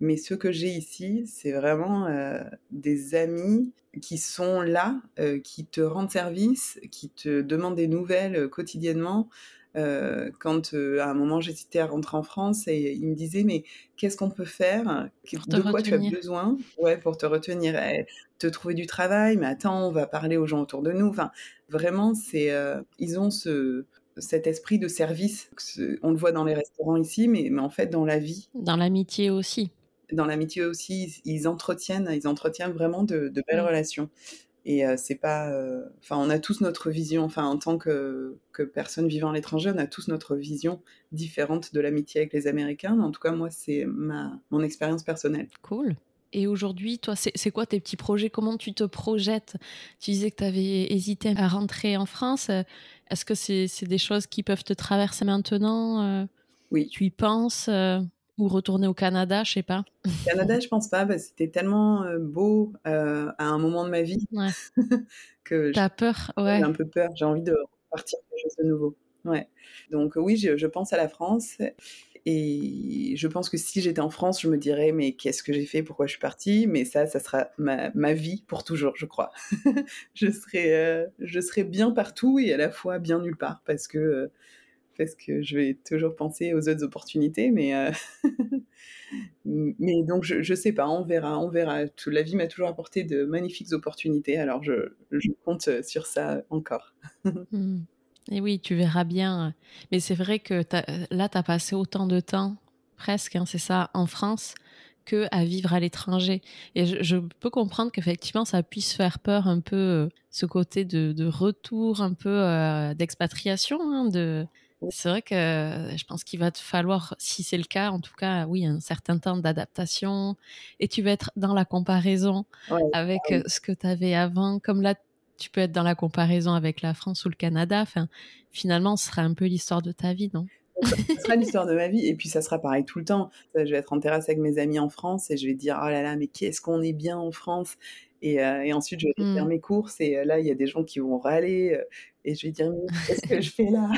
Mais ceux que j'ai ici, c'est vraiment euh, des amis qui sont là, euh, qui te rendent service, qui te demandent des nouvelles euh, quotidiennement, euh, quand euh, à un moment j'hésitais à rentrer en France et il me disait mais qu'est-ce qu'on peut faire De quoi tu as besoin? Ouais, pour te retenir, te trouver du travail. Mais attends, on va parler aux gens autour de nous. Enfin, vraiment, c'est euh, ils ont ce cet esprit de service. On le voit dans les restaurants ici, mais, mais en fait dans la vie. Dans l'amitié aussi. Dans l'amitié aussi, ils, entretiennent, ils entretiennent vraiment de, de belles mmh. relations. Et c'est pas. Enfin, on a tous notre vision. Enfin, en tant que, que personne vivant à l'étranger, on a tous notre vision différente de l'amitié avec les Américains. En tout cas, moi, c'est ma mon expérience personnelle. Cool. Et aujourd'hui, toi, c'est quoi tes petits projets? Comment tu te projettes? Tu disais que tu avais hésité à rentrer en France. Est-ce que c'est des choses qui peuvent te traverser maintenant? Oui. Tu y penses ou retourner au Canada, je sais pas. Canada, je pense pas, c'était tellement euh, beau euh, à un moment de ma vie que j'ai peur, ouais. un peu peur. J'ai envie de repartir quelque chose de nouveau. Ouais. Donc oui, je, pense à la France et je pense que si j'étais en France, je me dirais mais qu'est-ce que j'ai fait, pourquoi je suis partie? Mais ça, ça sera ma, ma vie pour toujours, je crois. je serai, euh, je serai bien partout et à la fois bien nulle part parce que parce que je vais toujours penser aux autres opportunités, mais, euh, mais donc je, ne sais pas, on verra, on verra. la vie m'a toujours apporté de magnifiques opportunités, alors je, compte sur ça encore. Mmh. Et oui, tu verras bien. Mais c'est vrai que là, tu as passé autant de temps, presque, hein, c'est ça, en France, que à vivre à l'étranger. Et je, peux comprendre qu'effectivement, ça puisse faire peur un peu, euh, ce côté de, retour un peu euh, d'expatriation, hein, de c'est vrai que euh, je pense qu'il va te falloir, si c'est le cas, en tout cas, oui, un certain temps d'adaptation. Et tu vas être dans la comparaison avec euh, ce que tu avais avant. Comme là, tu peux être dans la comparaison avec la France ou le Canada. Enfin, finalement, ce sera un peu l'histoire de ta vie, non? Ce sera l'histoire de ma vie et puis ça sera pareil tout le temps. Je vais être en terrasse avec mes amis en France et je vais dire oh là là mais qu'est-ce qu'on est bien en France? Et, euh, et, ensuite je vais faire mmh. mes courses et là il y a des gens qui vont râler et je vais dire qu'est-ce que je fais là?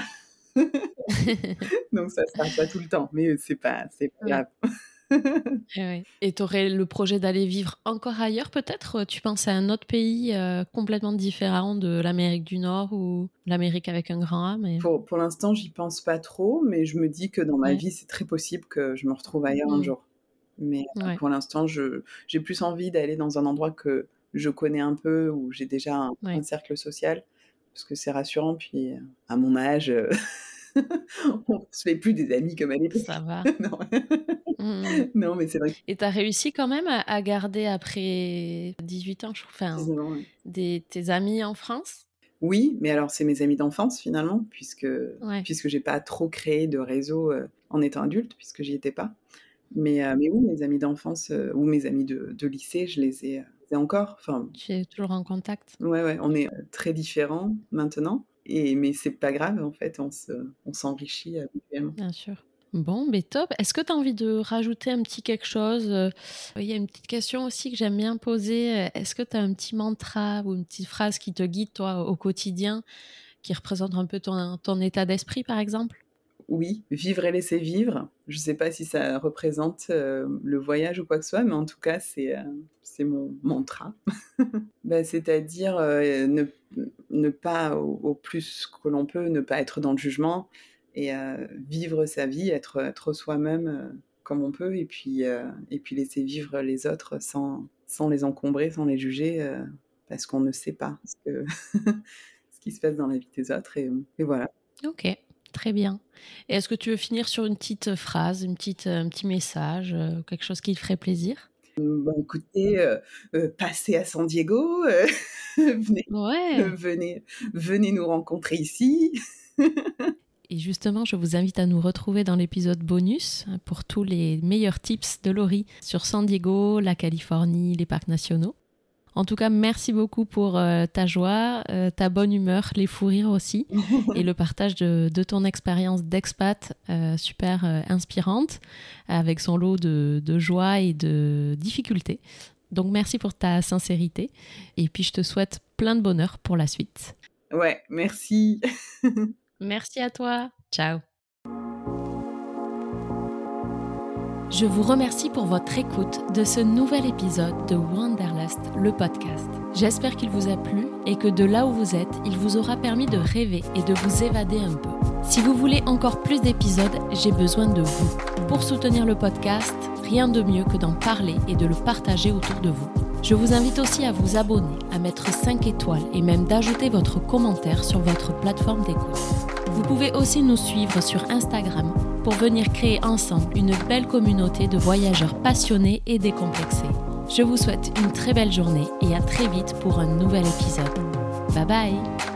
Donc ça ne sera pas tout le temps, mais c'est pas, c'est pas grave. Eh et tu aurais le projet d'aller vivre encore ailleurs peut-être? Tu penses à un autre pays euh, complètement différent de l'Amérique du Nord ou l'Amérique avec un grand A mais... Pour, pour l'instant, j'y pense pas trop, mais je me dis que dans ma vie, c'est très possible que je me retrouve ailleurs un mmh. jour. Mais euh, pour l'instant, j'ai plus envie d'aller dans un endroit que je connais un peu, où j'ai déjà un, un, cercle social, parce que c'est rassurant. Puis à mon âge, on se fait plus des amis comme à l'époque. Ça va. non. Mmh. non. mais c'est vrai. Et tu as réussi quand même à, garder après 18 ans, je trouve, des, tes amis en France? Oui, mais alors c'est mes amis d'enfance finalement, puisque, ouais. puisque j'ai pas trop créé de réseau euh, en étant adulte, puisque j'y étais pas. Mais, euh, mais oui, mes amis d'enfance euh, ou mes amis de, de, lycée, je les ai, encore. Enfin, tu es toujours en contact Ouais, ouais, on est très différents maintenant. Et, mais c'est pas grave, en fait, on, se, on s'enrichit habituellement. Bien sûr. Bon, mais top. Est-ce que tu as envie de rajouter un petit quelque chose euh, Il y a une petite question aussi que j'aime bien poser. Est-ce que tu as un petit mantra ou une petite phrase qui te guide, toi, au quotidien, qui représente un peu ton, ton état d'esprit, par exemple? Oui, vivre et laisser vivre. Je ne sais pas si ça représente euh, le voyage ou quoi que ce soit, mais en tout cas, c'est, euh, mon mantra. bah, c'est-à-dire ne, ne, pas, au, plus que l'on peut, ne pas être dans le jugement, et vivre sa vie, être, être soi-même comme on peut, et puis, laisser vivre les autres sans, les encombrer, sans les juger, parce qu'on ne sait pas ce, qui se passe dans la vie des autres. Et voilà. Ok, très bien. Et est-ce que tu veux finir sur une petite phrase, une petite, un petit message, quelque chose qui te ferait plaisir? Bon, écoutez, passez à San Diego, venez, ouais. venez, venez nous rencontrer ici. Et justement, je vous invite à nous retrouver dans l'épisode bonus pour tous les meilleurs tips de Laurie sur San Diego, la Californie, les parcs nationaux. En tout cas, merci beaucoup pour euh, ta joie, euh, ta bonne humeur, les fous rires aussi, et le partage de, ton expérience d'expat euh, super inspirante, avec son lot de, de, joie et de difficultés. Donc merci pour ta sincérité, et puis je te souhaite plein de bonheur pour la suite. Ouais, merci. Merci à toi. Ciao. Je vous remercie pour votre écoute de ce nouvel épisode de Wanderlust, le podcast. J'espère qu'il vous a plu et que de là où vous êtes, il vous aura permis de rêver et de vous évader un peu. Si vous voulez encore plus d'épisodes, j'ai besoin de vous. Pour soutenir le podcast, rien de mieux que d'en parler et de le partager autour de vous. Je vous invite aussi à vous abonner, à mettre 5 étoiles et même d'ajouter votre commentaire sur votre plateforme d'écoute. Vous pouvez aussi nous suivre sur Instagram pour venir créer ensemble une belle communauté de voyageurs passionnés et décomplexés. Je vous souhaite une très belle journée et à très vite pour un nouvel épisode. Bye bye